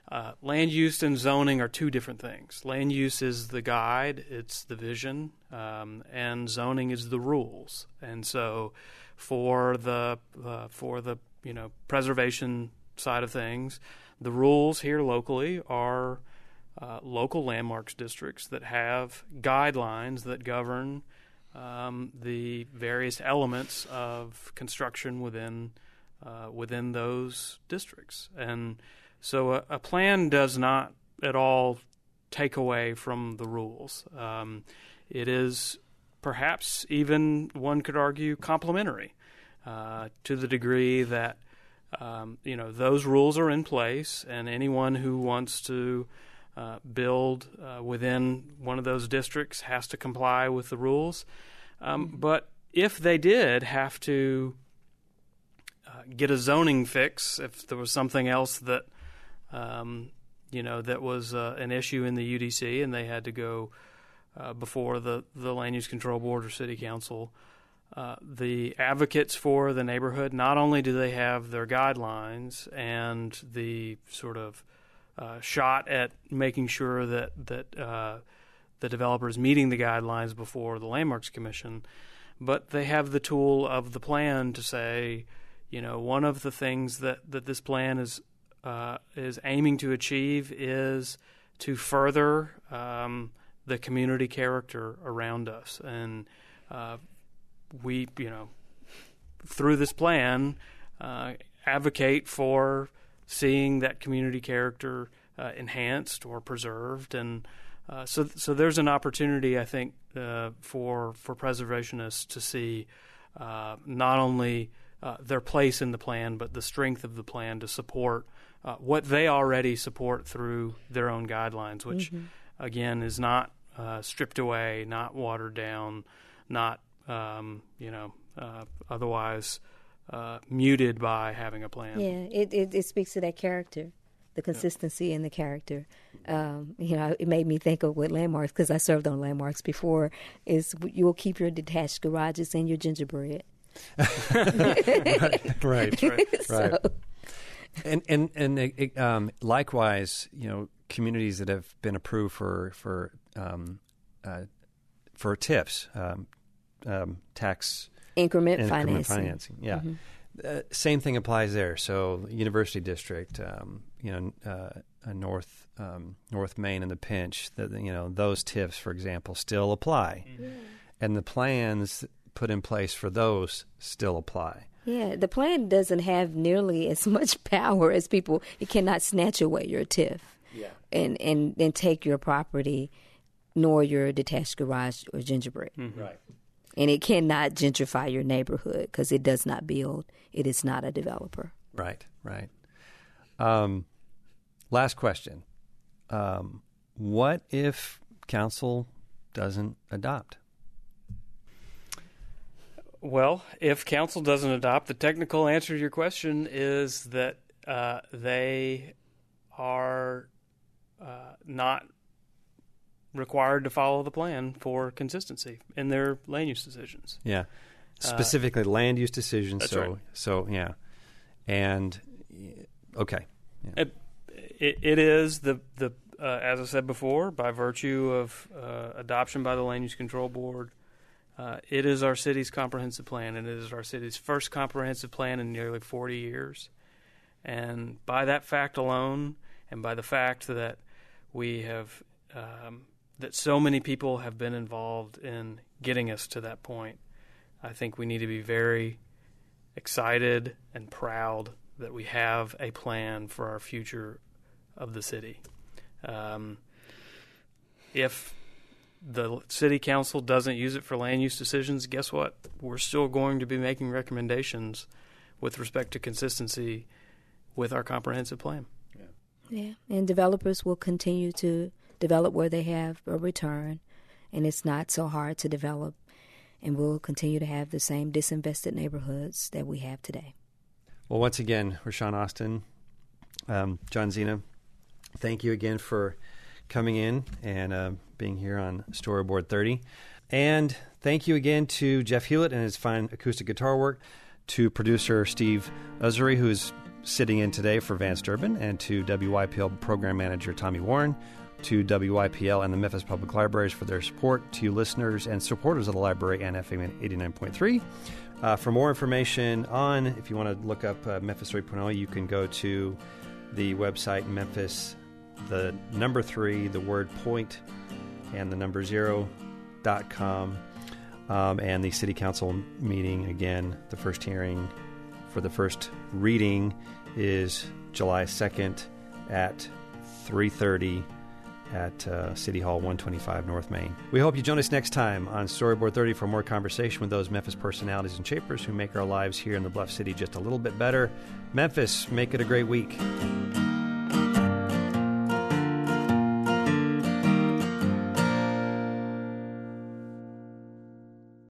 uh, land use and zoning are two different things. Land use is the guide, it's the vision, um, and zoning is the rules. And so, for the uh, for the you know preservation side of things, the rules here locally are uh, local landmarks districts that have guidelines that govern um, the various elements of construction within uh, within those districts. And so a, a, plan does not at all take away from the rules. Um, it is perhaps even, one could argue, complementary uh, to the degree that. Um, you know those rules are in place, and anyone who wants to uh, build uh, within one of those districts has to comply with the rules. Um, but if they did have to get a zoning fix if there was something else that um, you know that was uh, an issue in the UDC and they had to go uh, before the the land use control board or city council. Uh, the advocates for the neighborhood not only do they have their guidelines and the sort of uh, shot at making sure that that uh, the developer is meeting the guidelines before the landmarks commission, but they have the tool of the plan to say you know, one of the things that, that this plan is uh, is aiming to achieve is to further um, the community character around us, and uh, we, you know, through this plan, uh, advocate for seeing that community character uh, enhanced or preserved, and uh, so so there's an opportunity, I think, uh, for for preservationists to see not only uh, their place in the plan, but the strength of the plan to support uh, what they already support through their own guidelines, which mm-hmm. again is not stripped away, not watered down, not um, you know otherwise uh, muted by having a plan. Yeah, it, it, it speaks to that character, the consistency in the character. Um, you know, it made me think of what landmarks because I served on landmarks before. Is you will keep your detached garages and your gingerbread. right, right, right. so. And and and it, um, likewise, you know, communities that have been approved for for um, uh, for TIFs, um, um, tax increment, increment financing. financing. Yeah. Mm-hmm. Uh, same thing applies there. So, University District, um, you know, uh, North um, North Main and the Pinch, that you know, those TIFs, for example, still apply, mm-hmm. and the plans put in place for those still apply. Yeah, the plan doesn't have nearly as much power as people. It cannot snatch away your TIF, yeah. and and and take your property, nor your detached garage or gingerbread. Mm-hmm. Right and it cannot gentrify your neighborhood because it does not build. It is not a developer. Right, right. Um, last question: um, What if council doesn't adopt? Well, if council doesn't adopt, the technical answer to your question is that uh, they are uh, not required to follow the plan for consistency in their land use decisions. Yeah, uh, specifically uh, land use decisions. so, right. so yeah, and okay, yeah. it, it, it is the the uh, as I said before, by virtue of uh, adoption by the Land Use Control Board, uh, it is our city's comprehensive plan, and it is our city's first comprehensive plan in nearly 40 years. And by that fact alone, and by the fact that we have um, that so many people have been involved in getting us to that point. I think we need to be very excited and proud that we have a plan for our future of the city. Um, if the city council doesn't use it for land use decisions, guess what? We're still going to be making recommendations with respect to consistency with our comprehensive plan. Yeah, yeah. and developers will continue to develop where they have a return, and it's not so hard to develop. And we'll continue to have the same disinvested neighborhoods that we have today. Well, once again, Roshun Austin, um, John Zeanah, thank you again for coming in and uh, being here on Storyboard 30. And thank you again to Jeff Hewlett and his fine acoustic guitar work, to producer Steve Uzuri, who's sitting in today for Vance Durbin, and to WYPL program manager Tommy Warren to WYPL and the Memphis Public Libraries for their support, to listeners and supporters of the library and FM 89.3. Uh, for more information on, if you want to look up uh, Memphis 3.0, you can go to the website Memphis, the number three, the word point, and the number zero dot com. Um, and the city council meeting again, the first hearing for the first reading is July 2nd at 3:30 at uh, City Hall 125 North Main. We hope you join us next time on Storyboard 30 for more conversation with those Memphis personalities and shapers who make our lives here in the Bluff City just a little bit better. Memphis, make it a great week.